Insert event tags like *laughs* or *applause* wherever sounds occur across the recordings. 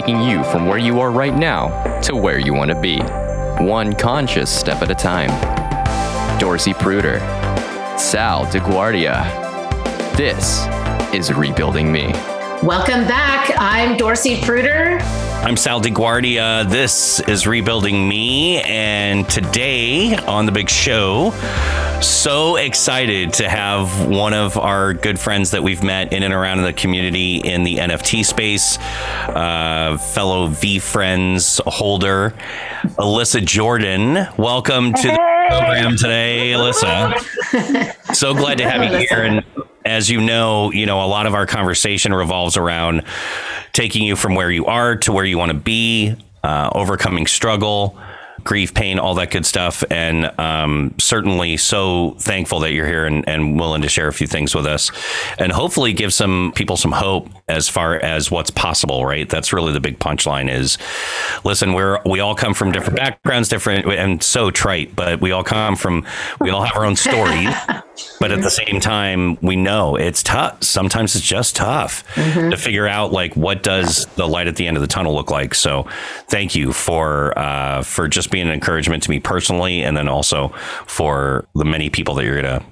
taking you from where you are right now to where you want to be, one conscious step at a time. Dorcy Pruter, Sal DeGuardia. This is Rebuilding Me. Welcome back. I'm Dorcy Pruter. I'm Sal DeGuardia. This is Rebuilding Me. And today on the big show, so excited to have one of our good friends that we've met in and around the community in the NFT space, uh, fellow VeeFriends holder, Alyssa Jordan. Welcome to the program today, Alyssa. *laughs* so glad to have you here. And as you know, you know, a lot of our conversation revolves around taking you from where you are to where you want to be, uh, overcoming struggle grief, pain, all that good stuff. And um, certainly so thankful that you're here and, and willing to share a few things with us and hopefully give some people some hope as far as what's possible, right? That's really the big punchline is listen, we're, we all come from different backgrounds, different and so trite, but we all come from, we all have our own stories. *laughs* but at the same time, we know it's tough. Sometimes it's just tough mm-hmm. to figure out like what does the light at the end of the tunnel look like. So thank you for, uh, for just being an encouragement to me personally, and then also for the many people that you're going to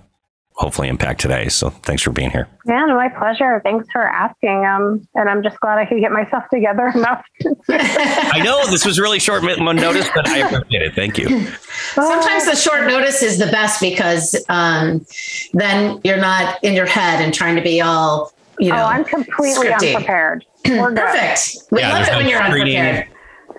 hopefully impact today. So thanks for being here. Yeah, my pleasure. Thanks for asking. Um, and I'm just glad I could get myself together enough. I know this was really short notice, but I appreciate it. Thank you. Sometimes the short notice is the best because um, then you're not in your head and trying to be all, you know. Oh, I'm completely scripty. unprepared. *clears throat* Perfect. We yeah, love it when you're unprepared.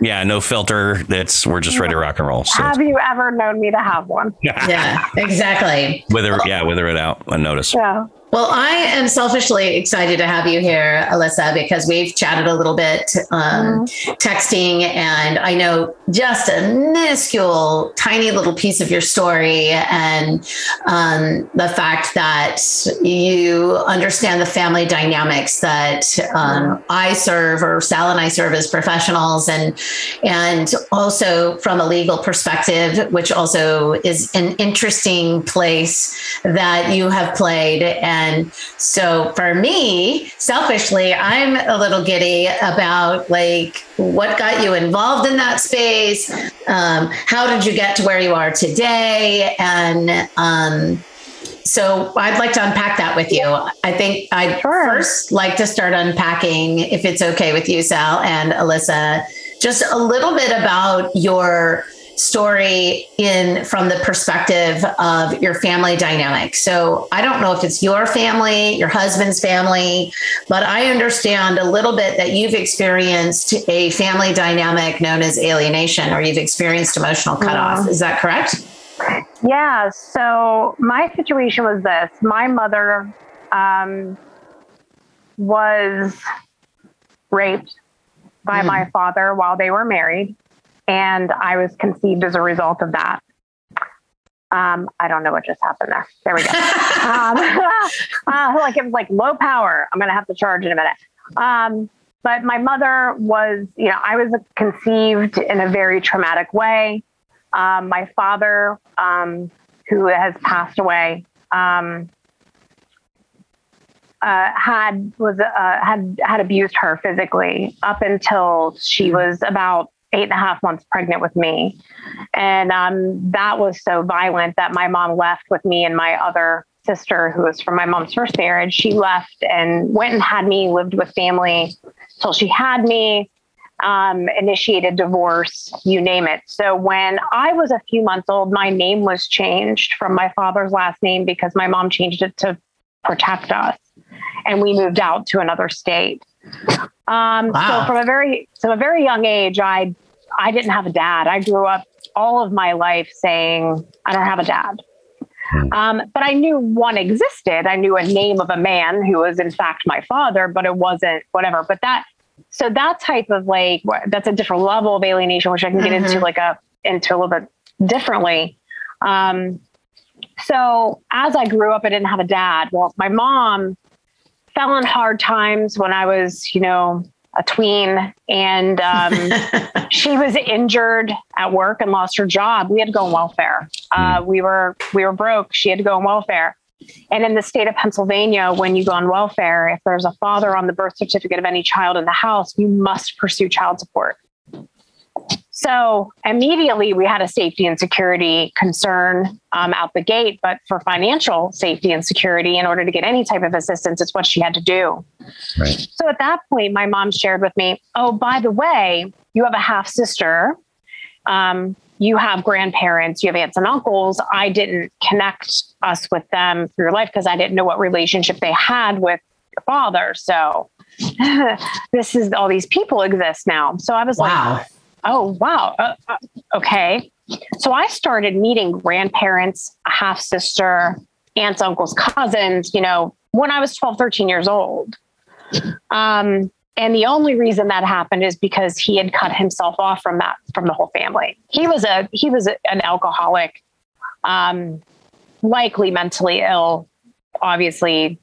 Yeah, no filter. That's we're just ready to rock and roll. So. Have you ever known me to have one? yeah, exactly. Wither, yeah, wither it out unnoticed. Yeah. Well, I am selfishly excited to have you here, Alyssa, because we've chatted a little bit um, mm-hmm. texting, and I know just a minuscule, tiny little piece of your story, and um, the fact that you understand the family dynamics that um, I serve, or Sal and I serve as professionals, and and also from a legal perspective, which also is an interesting place that you have played and and so for me, selfishly, I'm a little giddy about like what got you involved in that space. Um, how did you get to where you are today? And um, so I'd like to unpack that with you. I think I'd sure. first like to start unpacking, if it's okay with you, Sal and Alyssa, just a little bit about your story in from the perspective of your family dynamic. So I don't know if it's your family, your husband's family, but I understand a little bit that you've experienced a family dynamic known as alienation or you've experienced emotional cutoff. Mm-hmm. Is that correct? Yeah. So my situation was this my mother um, was raped by mm. my father while they were married and I was conceived as a result of that. Um, I don't know what just happened there. There we go. um, *laughs* uh, like it was like low power. I'm to have to charge in a minute. Um, but my mother was, you know, I was conceived in a very traumatic way. Um, my father, um, who has passed away, um, uh, had was uh, had had abused her physically up until she was about eight and a half months pregnant with me. And um, that was so violent that my mom left with me and my other sister, who was from my mom's first marriage. She left and went and had me, lived with family till she had me, um, initiated divorce, you name it. So when I was a few months old, my name was changed from my father's last name because my mom changed it to protect us. And we moved out to another state. Um, wow. So from a very, from a very young age, I I didn't have a dad. I grew up all of my life saying, I don't have a dad. Hmm. Um, but I knew one existed. I knew a name of a man who was, in fact, my father, but it wasn't whatever. But that, so that type of like, that's a different level of alienation, which I can get mm-hmm. into like a, into a little bit differently. Um, so as I grew up, I didn't have a dad. Well, my mom fell on hard times when I was, you know, a tween, and um, *laughs* she was injured at work and lost her job. We had to go on welfare. Uh, hmm. we were we were broke. She had to go on welfare. And in the state of Pennsylvania, when you go on welfare, if there's a father on the birth certificate of any child in the house, you must pursue child support. So immediately we had a safety and security concern um, out the gate, but for financial safety and security, in order to get any type of assistance, it's what she had to do. Right. So at that point, my mom shared with me, "Oh, by the way, you have a half sister. Um, you have grandparents, you have aunts and uncles. I didn't connect us with them through life because I didn't know what relationship they had with your father. So *laughs* this is all these people exist now. So I was wow. like, oh, wow. Uh, uh, okay. So I started meeting grandparents, a half sister, aunts, uncles, cousins, you know, when I was 12, 13 years old. Um, and the only reason that happened is because he had cut himself off from that, from the whole family. He was a, he was a, an alcoholic, um, likely mentally ill, obviously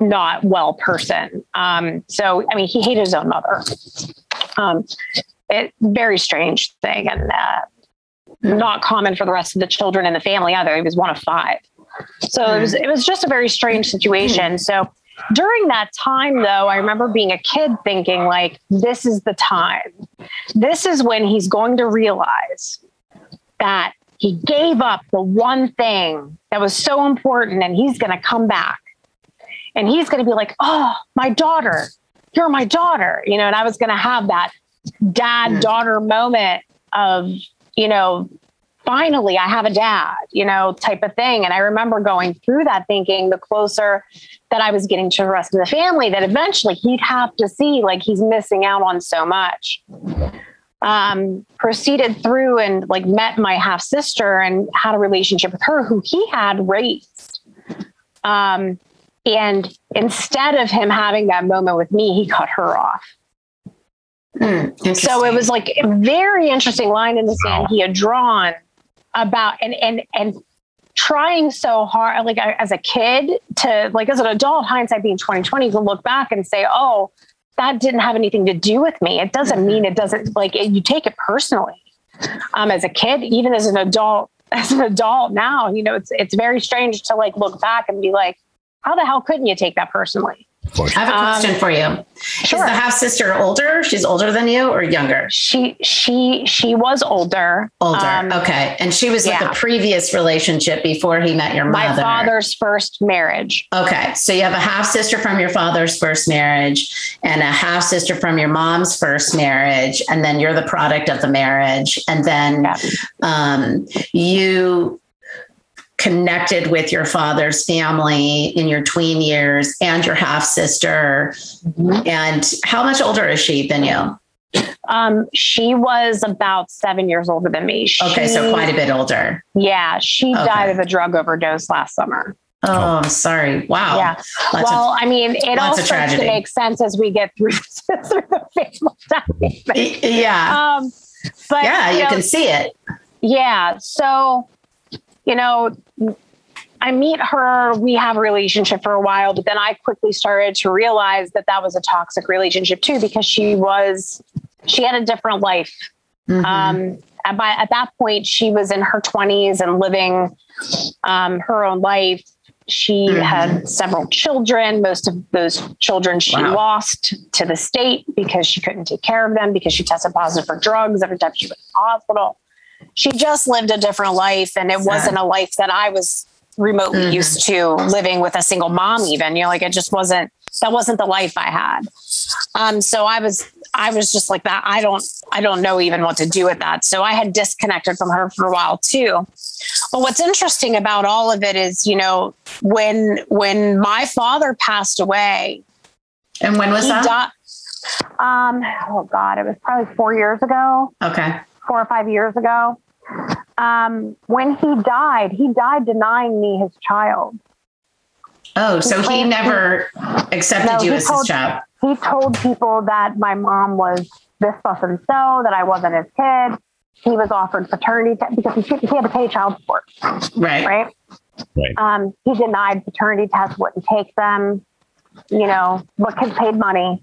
not well person. Um, so, I mean, he hated his own mother. Um, it, very strange thing and uh, not common for the rest of the children in the family either. He was one of five. So it was it was just a very strange situation. So during that time though, I remember being a kid thinking like this is the time. This is when he's going to realize that he gave up the one thing that was so important and he's going to come back. And he's going to be like, "Oh, my daughter. You're my daughter." You know, and I was going to have that dad daughter moment of, you know, finally I have a dad, you know, type of thing. And I remember going through that thinking the closer that I was getting to the rest of the family, that eventually he'd have to see like he's missing out on so much. Um, proceeded through and like met my half sister and had a relationship with her who he had raised. Um, and instead of him having that moment with me, he cut her off. Mm, so it was like a very interesting line in the sand he had drawn about and and and trying so hard like as a kid to like as an adult hindsight being 2020 to look back and say oh that didn't have anything to do with me. It doesn't mm-hmm. mean it doesn't like you take it personally. Um as a kid even as an adult *laughs* as an adult now you know it's it's very strange to like look back and be like how the hell couldn't you take that personally I have a question um, for you. Sure. Is the half sister older? She's older than you or younger? She she she was older. Older. Um, okay. And she was yeah. with a previous relationship before he met your mother. My father's first marriage. Okay. So you have a half sister from your father's first marriage and a half sister from your mom's first marriage. And then you're the product of the marriage. And then yeah. um, you connected with your father's family in your tween years and your half sister. Mm-hmm. And how much older is she than you? Um, she was about seven years older than me. She, okay, so quite a bit older. Yeah, she okay. died of a drug overdose last summer. Oh, sorry. Wow. Yeah. Lots well, of, I mean, it all starts to make sense as we get through, *laughs* through the family dynamic. Yeah. Um, but yeah, you, know, you can see it. Yeah. So you know, I meet her, we have a relationship for a while, but then I quickly started to realize that that was a toxic relationship too, because she was, she had a different life. Mm-hmm. Um, at, by, at that point, she was in her 20s and living um, her own life. She mm-hmm. had several children. Most of those children she wow. lost to the state because she couldn't take care of them because she tested positive for drugs every time she went to the hospital she just lived a different life and it wasn't a life that I was remotely mm-hmm. used to living with a single mom even you know like it just wasn't that wasn't the life I had. Um so I was I was just like that. I don't I don't know even what to do with that. So I had disconnected from her for a while too. But what's interesting about all of it is you know when when my father passed away and when was that? di- um oh god it was probably 4 years ago. Okay. Four or five years ago. Um, when he died, he died denying me his child. Oh, so he, he never accepted no, you as told, his child. He told people that my mom was this, person so, that I wasn't his kid. He was offered paternity te- because he, he had to pay child support. Right. Right. Right. Um, he denied paternity tests, wouldn't take them. You know, but kids paid money.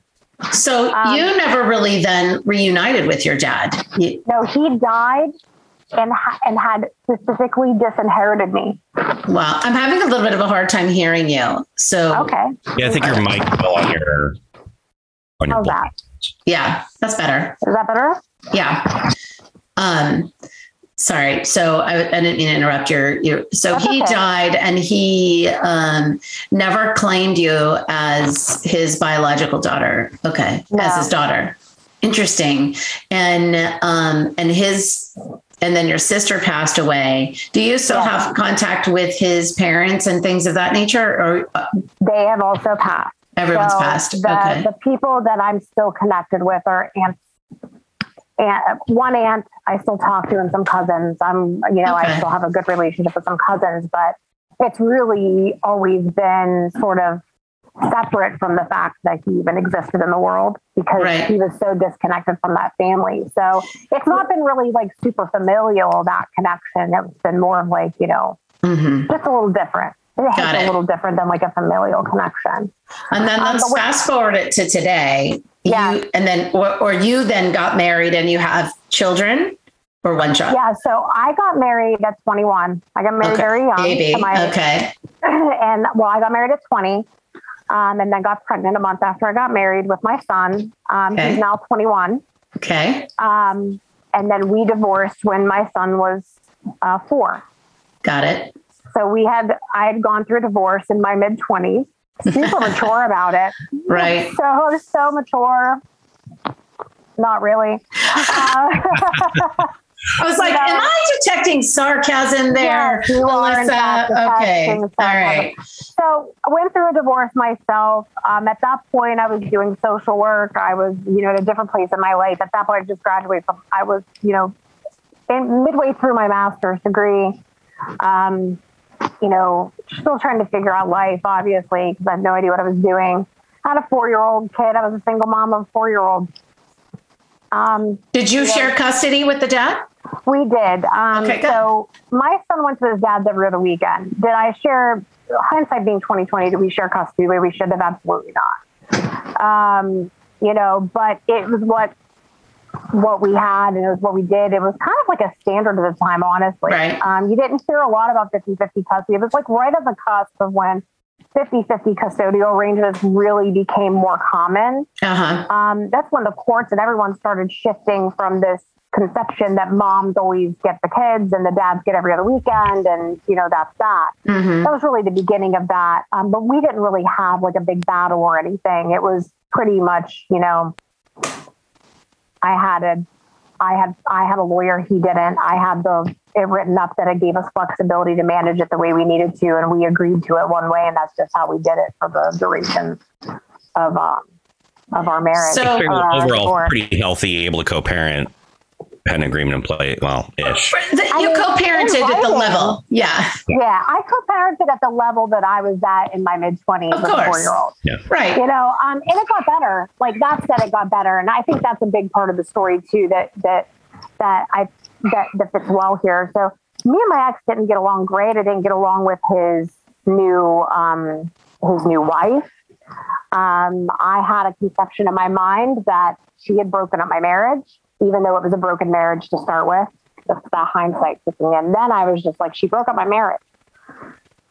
So um, you never really then reunited with your dad. You- no, he died and and had specifically disinherited me. Wow, I'm having a little bit of a hard time hearing you. So okay, yeah, I think your mic fell on your on your. How's that? Yeah, that's better. Is that better? Yeah. Um, sorry. So I, I didn't mean to interrupt your, your so that's he okay. died and he um, never claimed you as his biological daughter. Okay. No. As his daughter. Interesting. And, um, and his, and then your sister passed away. Do you still yeah. have contact with his parents and things of that nature or? Uh, they have also passed. Everyone's so passed. The, okay. the people that I'm still connected with are aunts and one aunt I still talk to and some cousins. I'm, you know, okay. I still have a good relationship with some cousins, but it's really always been sort of separate from the fact that he even existed in the world because right. he was so disconnected from that family. So it's not been really like super familial, that connection. It's been more of like, you know, mm-hmm. just a little different. It Got it. a little different than like a familial connection. And then let's um, fast forward it to today. Yeah. You, and then, or, or you then got married and you have children or one child? Yeah. So I got married at 21. I got married okay. very young. Baby. My, okay. *laughs* And well, I got married at 20. Um, and then got pregnant a month after I got married with my son. Um, okay. He's now 21. Okay. Um, and then we divorced when my son was uh, four. Got it. So we had, I had gone through a divorce in my mid 20s, super mature about it. Right. *laughs* So, so mature. Not really. Uh, *laughs* *laughs* I was like, am I detecting sarcasm there, yes, Melissa? Okay, all right. So I went through a divorce myself. Um, at that point, I was doing social work. I was, you know, in a different place in my life. At that point, I just graduated from. I was, you know, in, midway through my master's degree. Um, you know, still trying to figure out life, obviously, because I had no idea what I was doing. I had a four year old kid. I was a single mom of a four year old. Um, did you, you share custody with the dad? We did. Um, okay. So my son went to his dad's every other weekend. Did I share, hindsight being 2020, did we share custody the way we should have? Absolutely not. Um, you know, but it was what what we had and it was what we did. It was kind of like a standard at the time, honestly. Right. Um, you didn't hear a lot about 50 50 custody. It was like right at the cusp of when 50 50 custodial arrangements really became more common. Uh-huh. Um, that's when the courts and everyone started shifting from this conception that moms always get the kids and the dads get every other weekend and you know that's that mm-hmm. that was really the beginning of that um, but we didn't really have like a big battle or anything it was pretty much you know I had a, I had, I had a lawyer. He didn't. I had the it written up that it gave us flexibility to manage it the way we needed to, and we agreed to it one way, and that's just how we did it for the duration of um of our marriage. So uh, overall, or, pretty healthy, able to co-parent had an agreement in play. Well, ish. You mean, co-parented at the level. Yeah. Yeah. I co-parented at the level that I was at in my mid twenties with a four-year-old. Yeah. Right. You know, um, and it got better. Like that said, it got better. And I think that's a big part of the story too, that, that, that I, that, that fits well here. So me and my ex didn't get along great. I didn't get along with his new, um, his new wife. Um, I had a conception in my mind that she had broken up my marriage even though it was a broken marriage to start with. That's that hindsight kicking in. Then I was just like, she broke up my marriage.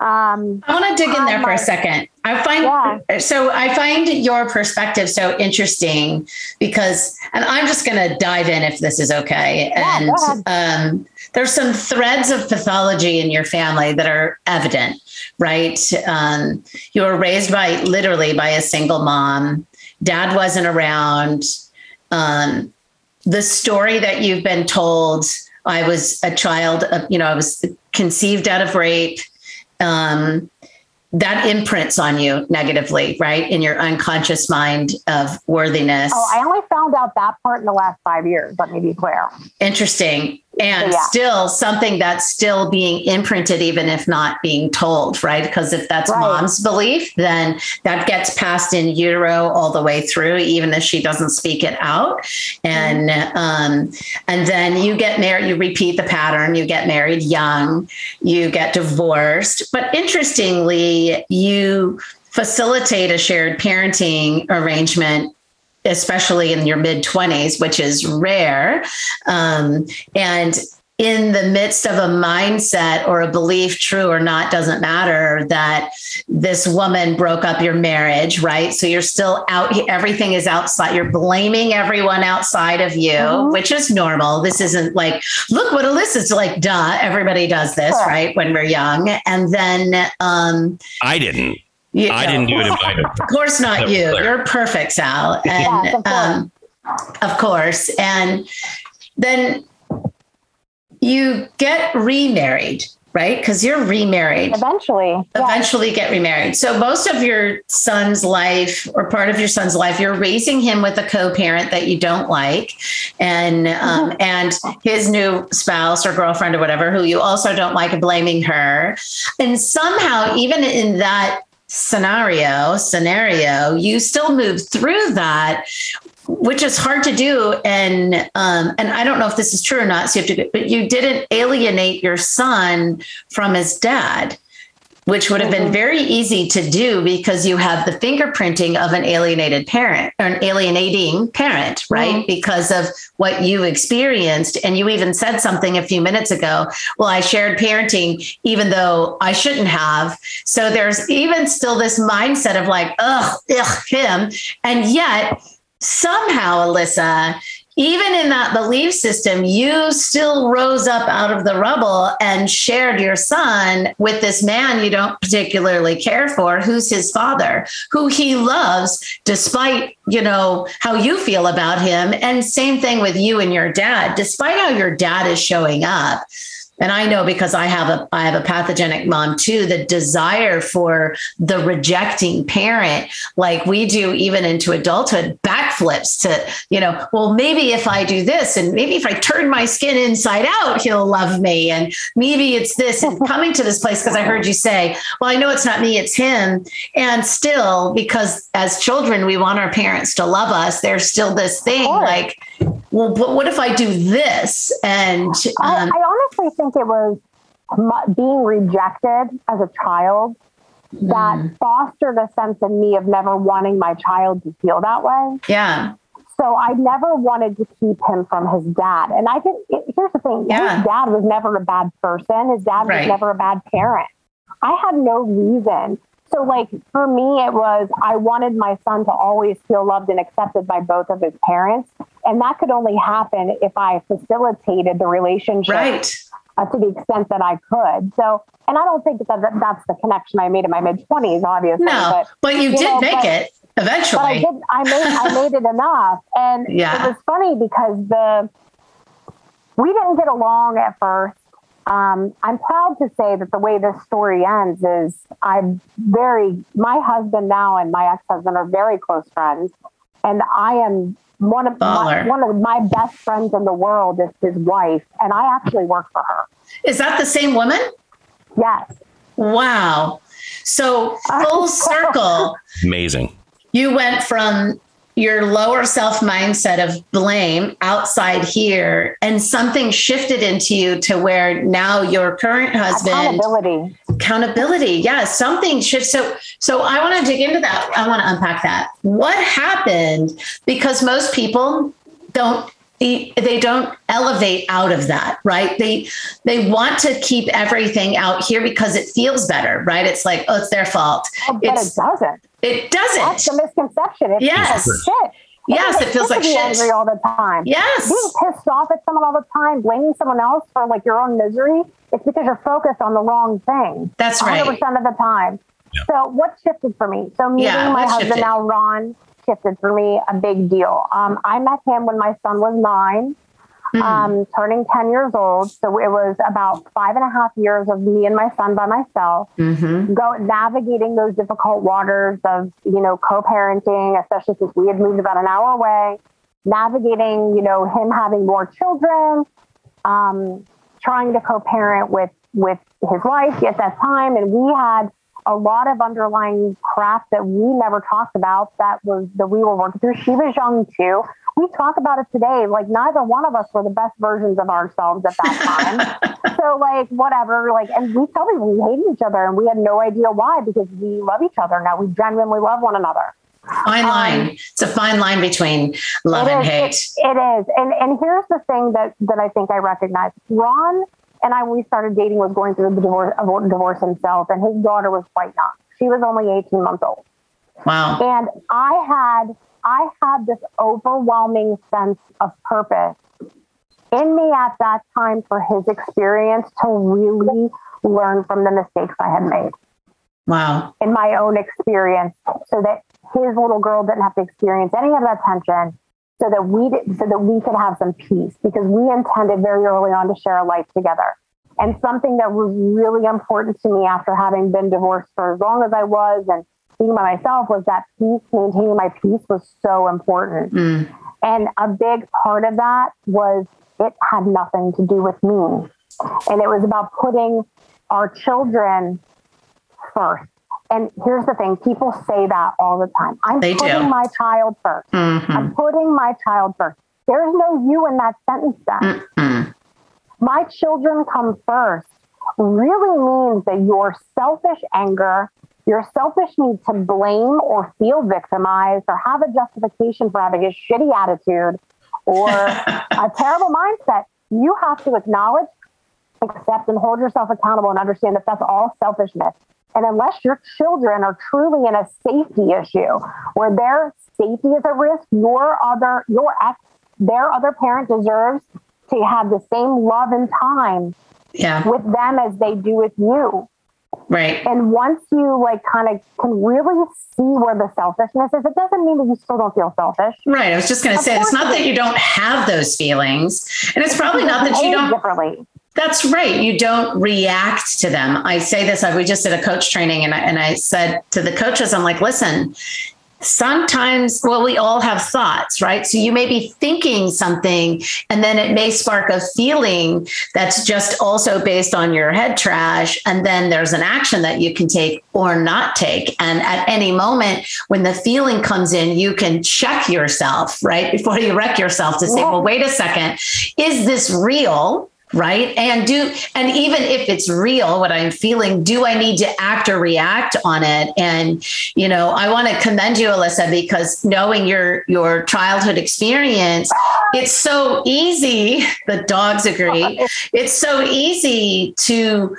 Um, I want to dig in there for a second. I find yeah. so I find your perspective so interesting because, and I'm just going to dive in if this is okay. Yeah, and um, there's some threads of pathology in your family that are evident, right? Um, you were raised by literally by a single mom. Dad wasn't around. Um, the story that you've been told i was a child of, you know i was conceived out of rape um, that imprints on you negatively right? In your unconscious mind of worthiness. Oh i only found out that part in the last five years let me be clear. Interesting and yeah. still something that's still being imprinted even if not being told right because if that's right. mom's belief then that gets passed in utero all the way through even if she doesn't speak it out and mm-hmm. um, and then you get married you repeat the pattern you get married young you get divorced but interestingly you facilitate a shared parenting arrangement especially in your mid 20s, which is rare. Um, and in the midst of a mindset or a belief, true or not, doesn't matter, that this woman broke up your marriage, right? So you're still out, everything is outside. You're blaming everyone outside of you, mm-hmm. which is normal. This isn't like, look what Alyssa's like, duh, everybody does this, sure. right? When we're young. And then, um, I didn't. You I didn't do it in my Of course not you. Clear. You're perfect, Sal. *laughs* And yeah, of, course. Um, of course. And then you get remarried, right? Because you're remarried. Eventually. Eventually yeah. get remarried. So most of your son's life or part of your son's life, you're raising him with a co-parent that you don't like and um, mm-hmm. and his new spouse or girlfriend or whatever who you also don't like blaming her. And somehow even in that scenario scenario you still move through that which is hard to do. And um, and i don't know if this is true or not so you have to but you didn't alienate your son from his dad which would have been mm-hmm. very easy to do because you have the fingerprinting of an alienated parent or an alienating parent, right? Mm-hmm. Because of what you experienced. And you even said something a few minutes ago. Well, I shared parenting, even though I shouldn't have. So there's even still this mindset of like, ugh, ugh, him. And yet, somehow, Alyssa, even in that belief system, you still rose up out of the rubble and shared your son with this man you don't particularly care for, who's his father, who he loves, despite, you know, how you feel about him. And same thing with you and your dad, despite how your dad is showing up and I know because I have a I have a pathogenic mom too, the desire for the rejecting parent, like we do even into adulthood, backflips to, you know, well, maybe if I do this and maybe if I turn my skin inside out, he'll love me. And maybe it's this and *laughs* coming to this place because I heard you say, well, I know it's not me, it's him. And still, because as children, we want our parents to love us, there's still this thing like, well, but what if I do this? And um, I, I honestly think it was being rejected as a child that mm. fostered a sense in me of never wanting my child to feel that way. Yeah. So I never wanted to keep him from his dad. And I think here's the thing yeah. his dad was never a bad person, his dad right. was never a bad parent. I had no reason so, like, for me, it was I wanted my son to always feel loved and accepted by both of his parents. And that could only happen if I facilitated the relationship right. uh, to the extent that I could. So, and I don't think that, that that's the connection I made in my mid 20s, obviously. No, but, but you, you did know, make but, it eventually. But I did. I made, I *laughs* made it enough. And yeah. it was funny because the, we didn't get along at first um, I'm proud to say that the way this story ends is I'm very, my husband now and my ex husband are very close friends. And I am one of my, one of my best friends in the world is his wife, and I actually work for her. Is that the same woman? Yes. Wow. So *laughs* full circle. Amazing. You went from your lower self mindset of blame outside here and something shifted into you to where now your current husband accountability. Accountability. Yeah something shifts. So so i want to dig into that. I want to unpack that. What happened? Because most people don't they don't elevate out of that right? They they want to keep everything out here because it feels better right? It's like oh it's their fault. Oh, but it's, it doesn't it doesn't that's a misconception it yes shit Yes, it feels like shit. angry all the time. Yes, being pissed off at someone all the time, blaming someone else for like your own misery. It's because you're focused on the wrong thing. That's right. 100 percent of the time. Yeah. So what shifted for me? So meeting yeah, my husband shifted? now, Ron, shifted for me a big deal. Um, I met him when my son was nine, mm-hmm. um, turning 10 years old. So it was about five and a half years of me and my son by myself, mm-hmm. go navigating those difficult waters of, you know, co-parenting, especially since we had moved about an hour away, navigating, you know, him having more children, um, trying to co-parent with, with his wife at that time. And we had a lot of underlying crap that we never talked about that was that we were working through. She was young too. We talk about it today. Like neither one of us were the best versions of ourselves at that time. *laughs* so like whatever, like and we tell people we hated each other and we had no idea why because we love each other now. We genuinely love one another. Fine line. Um, it's a fine line between love and is, hate. It, it is. And and here's the thing that that I think I recognize. Ron and I, when we started dating, was going through the divorce, divorce himself, and his daughter was quite young. She was only 18 months old. Wow. And I had I had this overwhelming sense of purpose in me at that time for his experience to really learn from the mistakes I had made. Wow. In my own experience, so that his little girl didn't have to experience any of that tension, so that we did, so that we could have some peace because we intended very early on to share a life together. And something that was really important to me after having been divorced for as long as I was and being by myself was that peace, maintaining my peace was so important. Mm. And a big part of that was it had nothing to do with me. And it was about putting our children first. And here's the thing people say that all the time. I'm they putting do. my child 1st i mm-hmm. I'm putting my child first. There's no you in that sentence then. Mm-hmm. My children come first really means that your selfish anger, your selfish need to blame or feel victimized or have a justification for having a shitty attitude or *laughs* a terrible mindset, you have to acknowledge, accept, and hold yourself accountable and understand that that's all selfishness. And unless your children are truly in a safety issue where their safety is at risk, your other, your ex, their other parent deserves to have the same love and time yeah. with them as they do with you. Right. And once you like kind of can really see where the selfishness is, it doesn't mean that you still don't feel selfish. Right. I was just going to say, it's not that you don't have those feelings. And it's probably not that you don't. Differently. That's right. You don't react to them. I say this, we just did a coach training and I, and I said to the coaches, I'm like, listen, sometimes well we all have thoughts right? So you may be thinking something and then it may spark a feeling that's just also based on your head trash. And then there's an action that you can take or not take. And at any moment when the feeling comes in you can check yourself right? *laughs* Before you wreck yourself to say well wait a second. Is this real right? And do and even if it's real what i'm feeling do i need to act or react on it? And you know i want to commend you alyssa because knowing your your childhood experience it's so easy *laughs* the dogs agree it's so easy to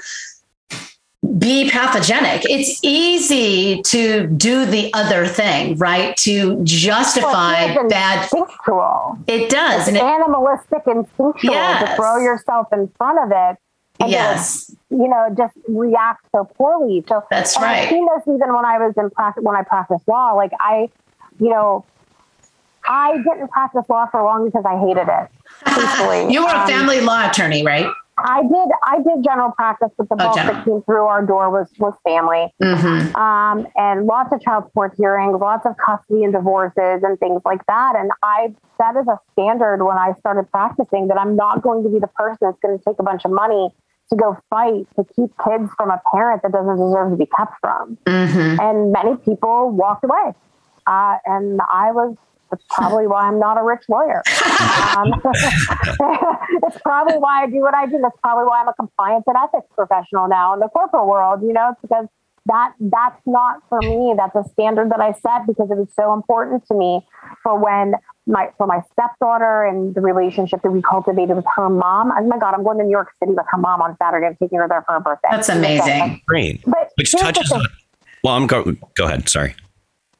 be pathogenic. It's easy to do the other thing, right? To justify well, bad. Instinctual. It does. It's and animalistic instinctual yes. to throw yourself in front of it. And yes. you know, just react so poorly. So that's right. I've seen this even when I was in practice, when I practiced law. Like I, you know, I didn't practice law for long because I hated it. *laughs* you were um, a family law attorney, right? I did. I did general practice, but the bulk that came through our door was was family, mm-hmm. um, and lots of child support hearings, lots of custody and divorces, and things like that. And I set as a standard when I started practicing that I'm not going to be the person that's going to take a bunch of money to go fight to keep kids from a parent that doesn't deserve to be kept from. Mm-hmm. And many people walked away, uh, and I was that's probably why I'm not a rich lawyer. Um, *laughs* *laughs* it's probably why I do what I do. That's probably why I'm a compliance and ethics professional now in the corporate world. You know, it's because that that's not for me. That's a standard that I set because it was so important to me for when my for my stepdaughter and the relationship that we cultivated with her mom. Oh my God, I'm going to New York City with her mom on Saturday. I'm taking her there for her birthday. That's amazing. Great. But Which touches on. Well, I'm go. Go ahead. Sorry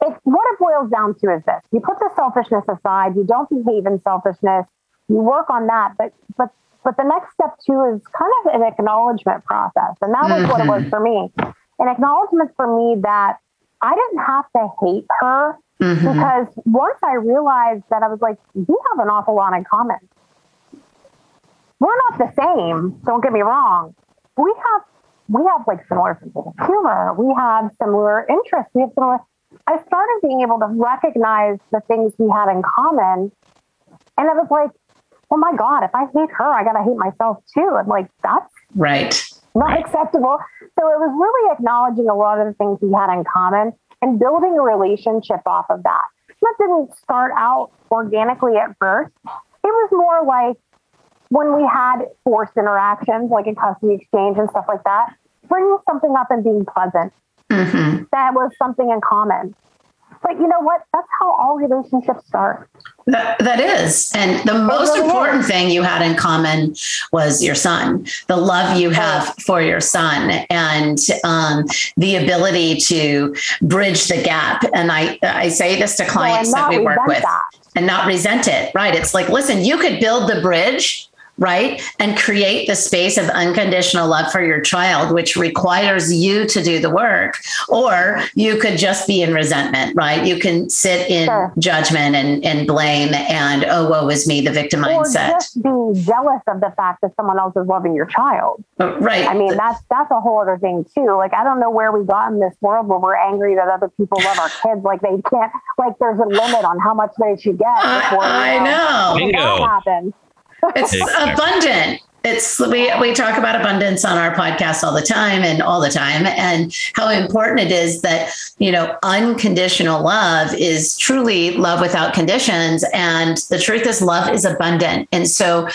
it, what it boils down to is this. You put the selfishness aside. You don't behave in selfishness. You work on that. But but but the next step too is kind of an acknowledgement process. And that was mm-hmm. what it was mm-hmm. for me. An acknowledgement for me that i didn't have to hate her mm-hmm. because once i realized that i was like we have an awful lot in common. We're not the same. Don't get me wrong. We have we have like similar sense of humor. We have similar interests. We have similar I started being able to recognize the things we had in common. And I was like, oh my God, if I hate her, I got to hate myself too. And like, that's right. Not *laughs* acceptable. So it was really acknowledging a lot of the things we had in common and building a relationship off of that. That didn't start out organically at first. It was more like when we had forced interactions, like a custody exchange and stuff like that, bringing something up and being pleasant Mm-hmm. That was something in common. but you know what? That's how all relationships start. That, that is. And the most really important thing you had in common was your son, the love you have for your son, and um, the ability to bridge the gap. And I, I say this to clients that we work with that. and not resent it. Right. It's like, listen, you could build the bridge. Right. And create the space of unconditional love for your child, which requires you to do the work. Or you could just be in resentment, right? You can sit in Sure. judgment and, and blame and, oh, woe is me, the victim Or mindset. just be jealous of the fact that someone else is loving your child. Uh, right. I mean, that's that's a whole other thing too. Like, I don't know where we got in this world where we're angry that other people love our *sighs* kids. Like they can't. Like there's a limit on how much they should get. I, Before, you I know. Bingo. That happens. It's abundant. It's we we talk about abundance on our podcast all the time and all the time and how important it is that you know unconditional love is truly love without conditions and the truth is love is abundant and so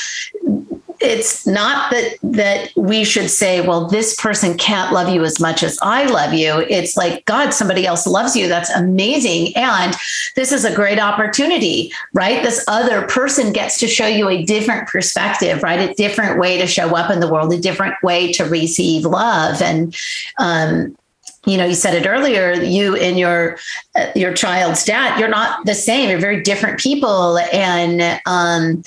it's not that that we should say well this person can't love you as much as i love you. It's like god somebody else loves you. That's amazing. And this is a great opportunity right? This other person gets to show you a different perspective right? A different way to show up in the world a different way to receive love. And um you know you said it earlier you and your uh, your child's dad you're not the same. You're very different people. And um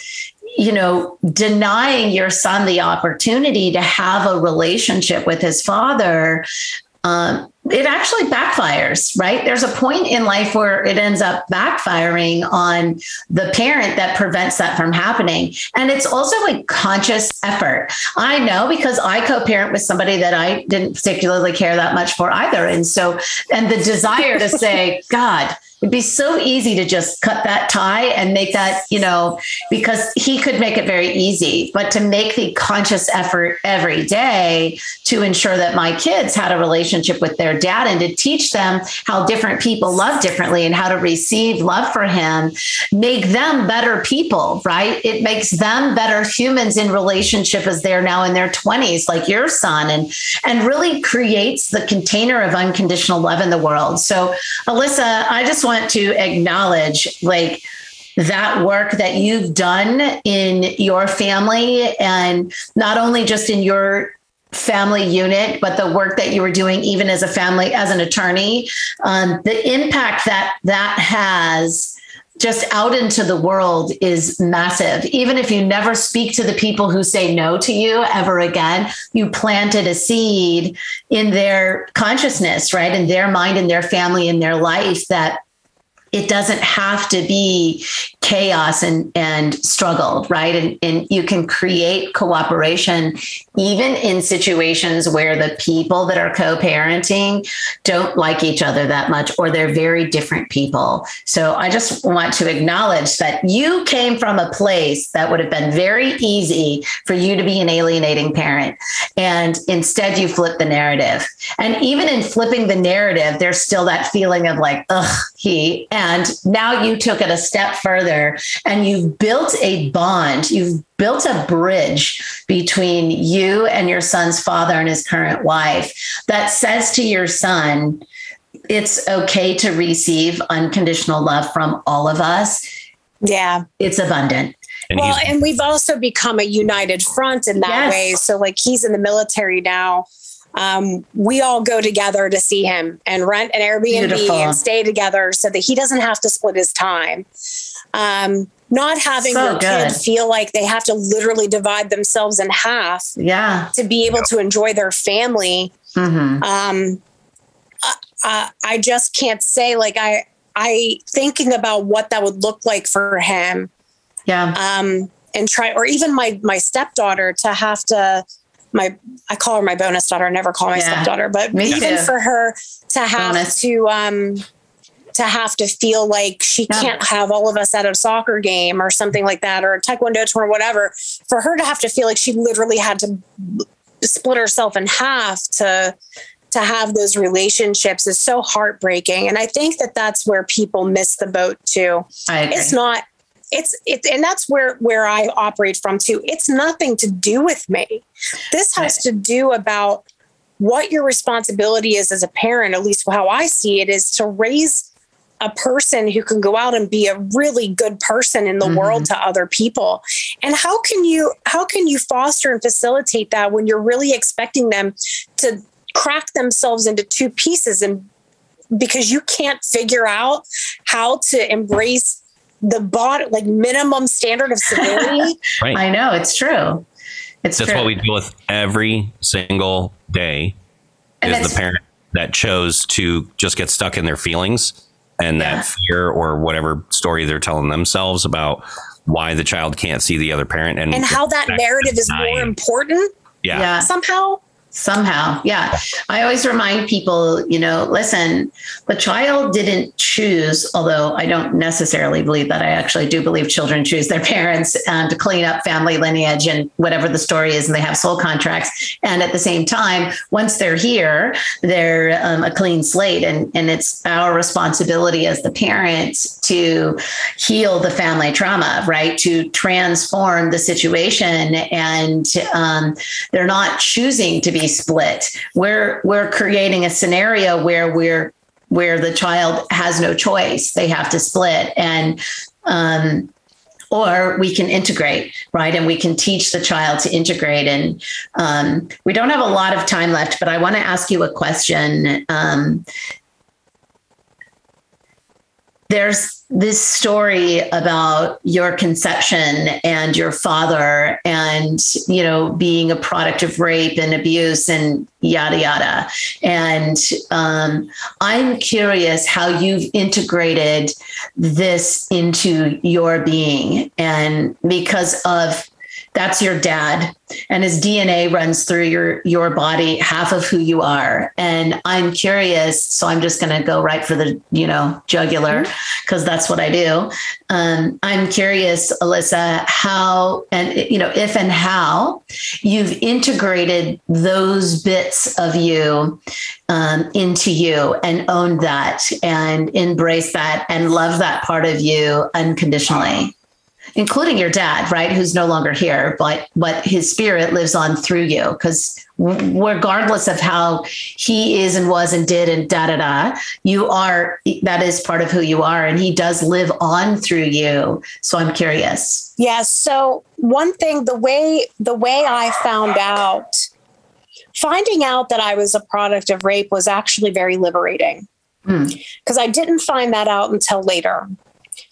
you know, denying your son the opportunity to have a relationship with his father, um, it actually backfires, right? There's a point in life where it ends up backfiring on the parent that prevents that from happening. And it's also a conscious effort. I know because I co parent with somebody that I didn't particularly care that much for either. And so, and the desire to *laughs* say, God, It'd be so easy to just cut that tie and make that, you know, because he could make it very easy, but to make the conscious effort every day to ensure that my kids had a relationship with their dad and to teach them how different people love differently and how to receive love for him, make them better people, right? It makes them better humans in relationship as they're now in their 20s, like your son, and and really creates the container of unconditional love in the world. So, Alyssa, I just want to acknowledge like that work that you've done in your family and not only just in your family unit but the work that you were doing even as a family as an attorney um, the impact that that has just out into the world is massive. Even if you never speak to the people who say no to you ever again, you planted a seed in their consciousness, right? In their mind, in their family, in their life that it doesn't have to be chaos and, and struggle, right? And, and you can create cooperation even in situations where the people that are co parenting don't like each other that much or they're very different people. So I just want to acknowledge that you came from a place that would have been very easy for you to be an alienating parent. And instead, you flip the narrative. And even in flipping the narrative, there's still that feeling of like, ugh, he. And now you took it a step further and you've built a bond. You've built a bridge between you and your son's father and his current wife that says to your son, it's okay to receive unconditional love from all of us. Yeah. It's abundant. And well, and we've also become a united front in that Yes. way. So, like, he's in the military now. Um, we all go together to see him and rent an Airbnb Beautiful. and stay together so that he doesn't have to split his time. Um, not having So your kid feel like they have to literally divide themselves in half Yeah. to be able to enjoy their family. hmm Um, I- I, I just can't say like I I thinking about what that would look like for him Yeah. um, and try, or even my my stepdaughter to have to my I call her my bonus daughter. I never call my Yeah. stepdaughter, but Me even too. for her to have Bonus. to um to have to feel like she Yeah. can't have all of us at a soccer game or something like that, or a taekwondo tour, or whatever. For her to have to feel like she literally had to split herself in half to to have those relationships is so heartbreaking and i think that that's where people miss the boat too it's not it's it and that's where where i operate from too. It's nothing to do with me. This has to do about what your responsibility is as a parent at least how i see it is to raise a person who can go out and be a really good person in the Mhm. world to other people. And how can you how can you foster and facilitate that when you're really expecting them to crack themselves into two pieces and because you can't figure out how to embrace the body like minimum standard of civility *laughs* Right. I know it's true. It's That's true. what we deal with every single day. And is the parent that chose to just get stuck in their feelings and Yeah. that fear or whatever story they're telling themselves about why the child can't see the other parent and and how that narrative is more important yeah. yeah. somehow somehow. Yeah. I always remind people you know listen the child didn't choose although i don't necessarily believe that i actually do believe children choose their *laughs* parents um, to clean up family lineage and whatever the story is and they have soul contracts. And at the same time once they're here they're um, a clean slate and and it's our responsibility as the parents to heal the family trauma right? To transform the situation and um, they're not choosing to be split. We're we're creating a scenario where we're where the child has no choice. They have to split and um or we can integrate right? And we can teach the child to integrate. And um, we don't have a lot of time left but i want to ask you a question. Um, there's this story about your conception and your father and you know being a product of rape and abuse and yada yada. And um, i'm curious how you've integrated this into your being. And because of that's your dad. And his dna runs through your your body half of who you are. And i'm curious so i'm just going to go right for the you know jugular because that's what i do. Um, i'm curious alyssa how and you know if and how you've integrated those bits of you um, into you and owned that and embrace that and love that part of you unconditionally including your dad, right, who's no longer here, but but his spirit lives on through you because regardless of how he is and was and did and da da da, you are that is part of who you are, and he does live on through you. So I'm curious. Yeah. So one thing, the way the way I found out, finding out that I was a product of rape was actually very liberating Hmm. because I didn't find that out until later,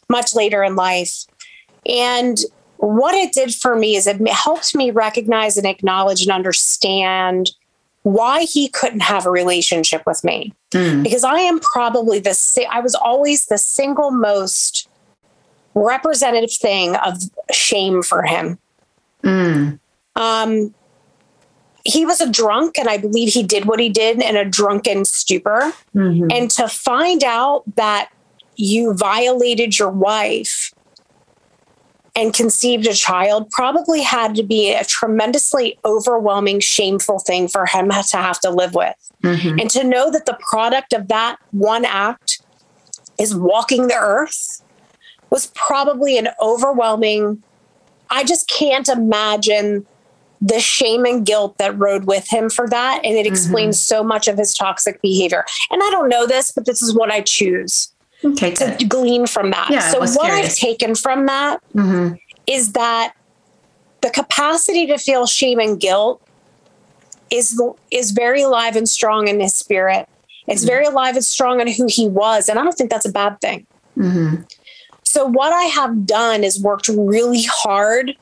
much later in life. And what it did for me is it helped me recognize and acknowledge and understand why he couldn't have a relationship with me Mm. because I am probably the I was always the single most representative thing of shame for him. Mm. Um, he was a drunk, and I believe he did what he did in a drunken stupor. Mhm. And to find out that you violated your wife and conceived a child probably had to be a tremendously overwhelming, shameful thing for him to have to live with. Mhm. And to know that the product of that one act is walking the earth was probably an overwhelming. I just can't imagine the shame and guilt that rode with him for that. And it explains so much of his toxic behavior. And I don't know this, but this is what I choose Okay, to good. glean from that. Yeah, so, what curious. I've taken from that Mhm. is that the capacity to feel shame and guilt is is very alive and strong in his spirit. It's very alive and strong in who he was, and I don't think that's a bad thing. Mhm. So what I have done is worked really hard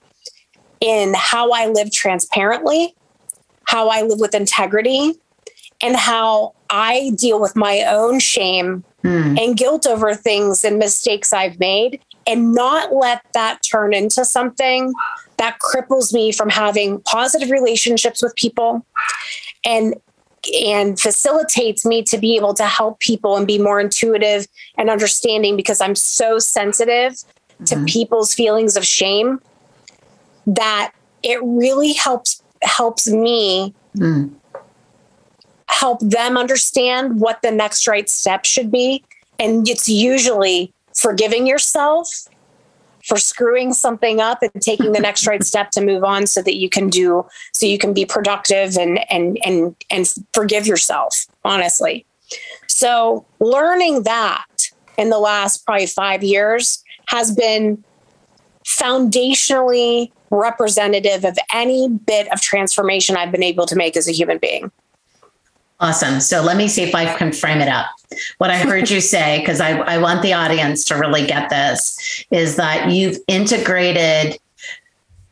in how I live transparently, how I live with integrity, and how I deal with my own shame Mm. and guilt over things and mistakes I've made and not let that turn into something that cripples me from having positive relationships with people and and facilitates me to be able to help people and be more intuitive and understanding because I'm so sensitive to Mhm. people's feelings of shame that it really helps helps me Mm. Help them understand what the next right step should be. And it's usually forgiving yourself for screwing something up and taking the next right step to move on so that you can do so you can be productive and and and and forgive yourself honestly so learning that in the last probably five years has been foundationally representative of any bit of transformation I've been able to make as a human being. Awesome. So let me see if I can frame it up. What I heard you *laughs* say, because I, I want the audience to really get this, is that you've integrated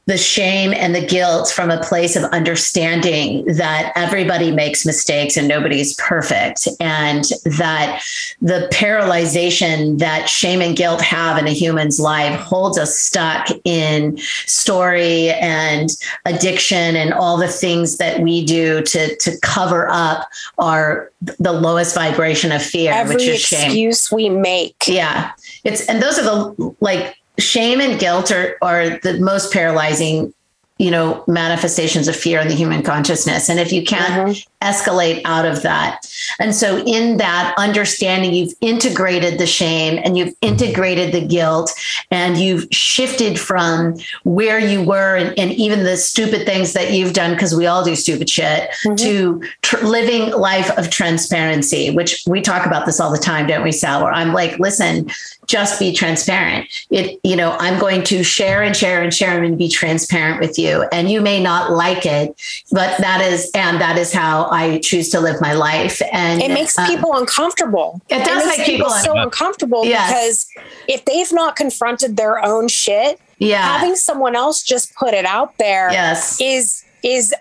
the shame and the guilt from a place of understanding that everybody makes mistakes and nobody's perfect and that the paralyzation that shame and guilt have in a human's life holds us stuck in story and addiction and all the things that we do to to cover up our the lowest vibration of fear Every which is shame excuse we make. yeah it's and those are the like shame and guilt are are the most paralyzing you know manifestations of fear in the human consciousness. And if you can't mm-hmm. escalate out of that. And so in that understanding you've integrated the shame and you've integrated the guilt and you've shifted from where you were and, and even the stupid things that you've done because we all do stupid shit mm-hmm. to tr- living life of transparency which we talk about this all the time don't we sal? Where i'm like listen just be transparent. It you know i'm going to share and share and share and be transparent with you. And you may not like it but that is and that is how i choose to live my life. And It makes um, people uncomfortable. It does makes make people so uncomfortable Yes. because if they've not confronted their own shit, yeah. having someone else just put it out there yes. is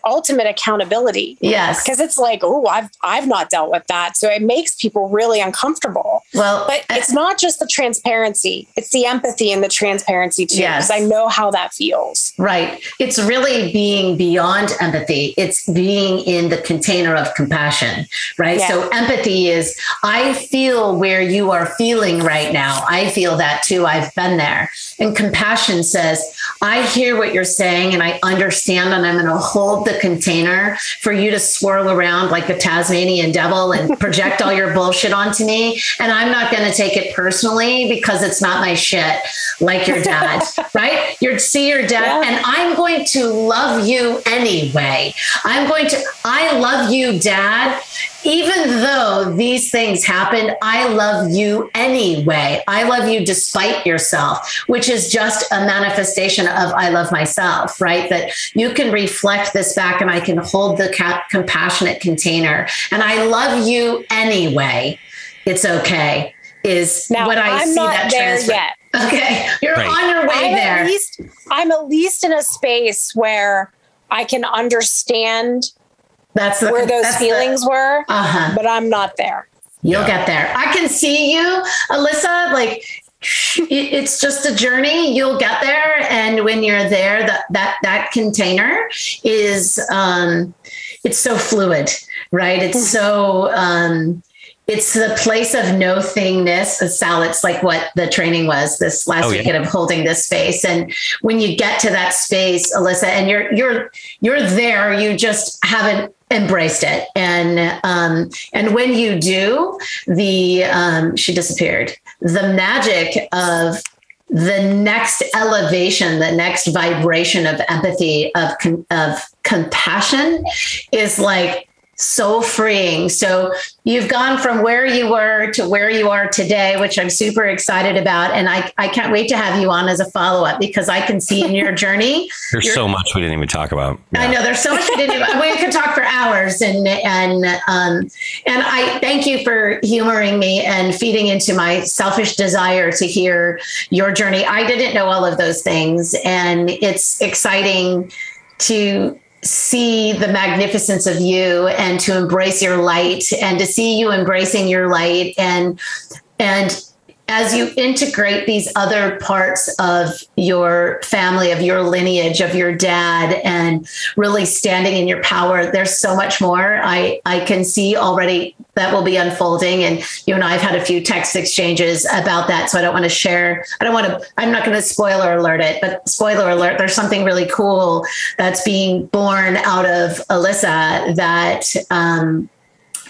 ultimate accountability. yes Because it's like, oh, I've I've not dealt with that, so it makes people really uncomfortable. well But it's not just the transparency; it's the empathy and the transparency too. Yes. Because I know how that feels. Right. It's really being beyond empathy. It's being in the container of compassion, right? Yeah. So empathy is I feel where you are feeling right now. I feel that too. I've been there. And compassion says, I hear what you're saying and I understand and I'm to hold the container for you to swirl around like a Tasmanian devil and *laughs* project all your bullshit onto me. And I'm not going to take it personally because it's not my shit like your dad, *laughs* right? You're see your dad Yeah. and I'm going to love you anyway. I'm going to, I love you, dad. Even though these things happened, I love you anyway. I love you despite yourself, which is just a manifestation of I love myself, right? That you can reflect this back and I can hold the ca- compassionate container and I love you anyway. It's okay. Is Now what I I'm see not that there transfer. yet. Okay, you're Right. on your way I'm there. at least I'm at least in a space where I can understand that's the, where those that's the- feelings were, uh-huh. but I'm not there. You'll get there. I can see you, Alyssa. Like *laughs* it's just a journey. You'll get there, and when you're there, that that that container is um, it's so fluid, right? It's so um, it's the place of no thingness. Sal, it's like what the training was this last Oh, yeah. weekend of holding this space. And when you get to that space, Alyssa, and you're you're you're there, you just haven't embraced it. And um, and when you do, the um, she disappeared. The magic of the next elevation, the next vibration of empathy, of of compassion, is like so freeing. So you've gone from where you were to where you are today, which I'm super excited about. And I, I can't wait to have you on as a follow up because I can see in your *laughs* journey. There's so much we didn't even talk about. I know there's so much we didn't even, we could talk for hours and and um and I thank you for humoring me and feeding into my selfish desire to hear your journey. I didn't know all of those things and it's exciting to see the magnificence of you and to embrace your light and to see you embracing your light and and as you integrate these other parts of your family, of your lineage, of your dad, and really standing in your power, there's so much more. I, I can see already that will be unfolding. And you and I have had a few text exchanges about that. So I don't want to share, I don't want to, I'm not going to spoiler alert it, but spoiler alert, there's something really cool that's being born out of Alyssa that um,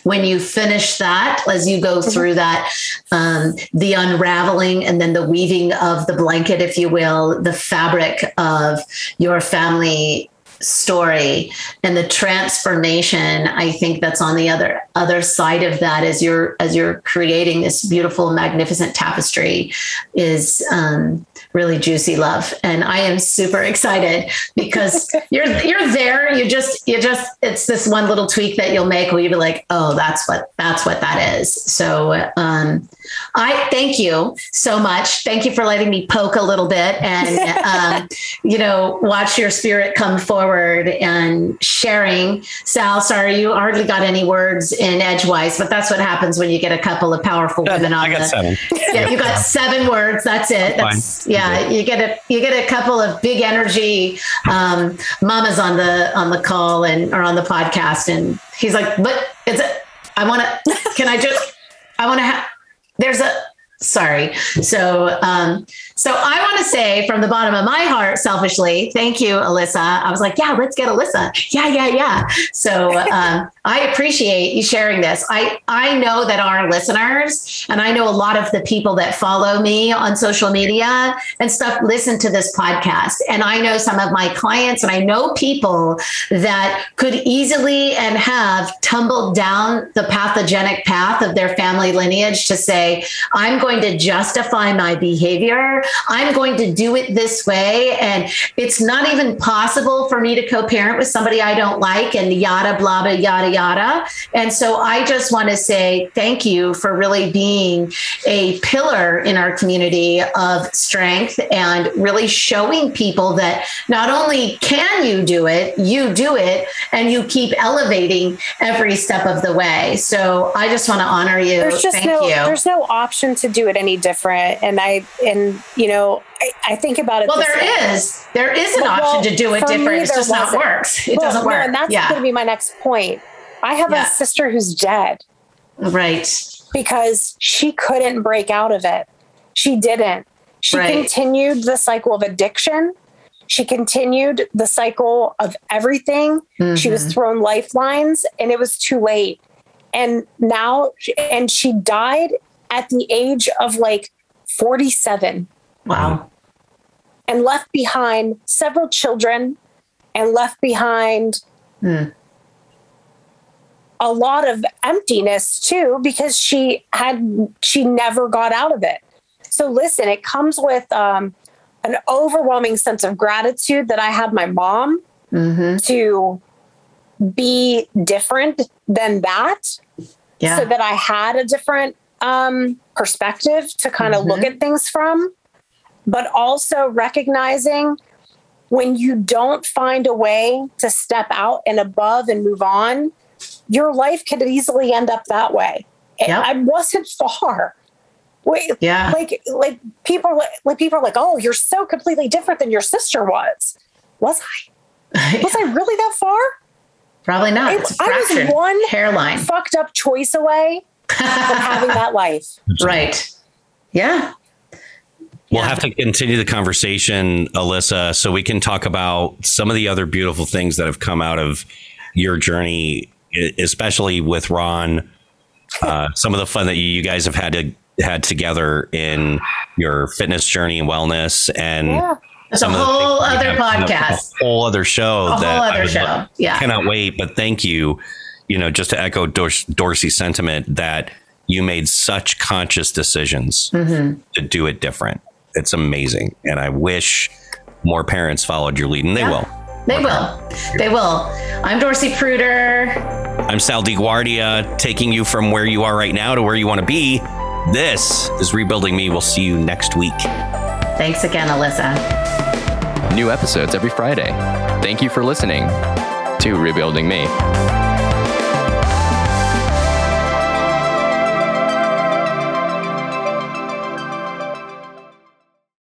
when you finish that, as you go through that, um, the unraveling and then the weaving of the blanket, if you will, the fabric of your family story and the transformation i think that's on the other other side of that as you're as you're creating this beautiful magnificent tapestry is um, really juicy love. And i am super excited because *laughs* you're you're there. You just you just it's this one little tweak that you'll make where you'll be like oh that's what that's what that is. So um, i thank you so much. Thank you for letting me poke a little bit and um, *laughs* you know watch your spirit come forward and sharing sal sorry you hardly got any words in edgewise but that's what happens when you get a couple of powerful women on I got the seven. *laughs* yeah, you got seven words. That's it. That's, yeah, you get a you get a couple of big energy um, mamas on the on the call and or on the podcast, and he's like, "But it's a, I want to. Can I just? I want to have. There's a. Sorry. So um, so I want to say from the bottom of my heart, selfishly, thank you, Alyssa. I was like, yeah, let's get Alyssa. Yeah, yeah, yeah. So *laughs* um, I appreciate you sharing this. I I know that our listeners and I know a lot of the people that follow me on social media and stuff listen to this podcast. And I know some of my clients and I know people that could easily and have tumbled down the pathogenic path of their family lineage to say, I'm going to justify my behavior. I'm going to do it this way. And it's not even possible for me to co parent with somebody I don't like and yada, blah, blah, yada, yada. And so I just want to say thank you for really being a pillar in our community of strength and really showing people that not only can you do it, you do it and you keep elevating every step of the way. So I just want to honor you. There's just thank no you. there's no option to do it any different. And I and you know, I, I think about it. Well, there way. is. There is an Well, option to do it me, different. It's just not wasn't. works. It Well, doesn't no, work. and that's yeah. going to be my next point. I have Yeah. a sister who's dead right. because she couldn't break out of it. She didn't. She Right. continued the cycle of addiction. She continued the cycle of everything. She Mm-hmm. was thrown lifelines and it was too late. And now, and she died at the age of like 47 Wow. and left behind several children and left behind Hmm. A lot of emptiness too because she had she never got out of it so listen it comes with um, an overwhelming sense of gratitude that i had my mom Mm-hmm. to be different than that Yeah. so that I had a different um, perspective to kind of Mhm. look at things from, but also recognizing when you don't find a way to step out and above and move on, your life could easily end up that way. And Yep. I wasn't far. Wait, yeah. like like people like people are like, oh, you're so completely different than your sister was. Was I? *laughs* Was I really that far? Probably not. I- It's a I was one hairline. Fucked up choice away from having that *laughs* life. right. Yeah. We'll Yeah. have to continue the conversation, Alyssa, so we can talk about some of the other beautiful things that have come out of your journey, especially with Ron. Uh, some of the fun that you, guys have had to had together in your fitness journey and wellness, and Yeah. It's a some of the whole things that we other have- podcast. a whole other show, A whole other show. love- Yeah. cannot wait. But thank you, you know, just to echo Dor- Dorcy's sentiment that you made such conscious decisions Mm-hmm. to do it different. It's amazing. And I wish more parents followed your lead, and they Yeah. will. They will. They will. I'm Dorcy Pruter. I'm Sal DiGuardia, taking you from where you are right now to where you want to be. This is Rebuilding Me. We'll see you next week. Thanks again, Alyssa. New episodes every Friday. Thank you for listening to Rebuilding Me.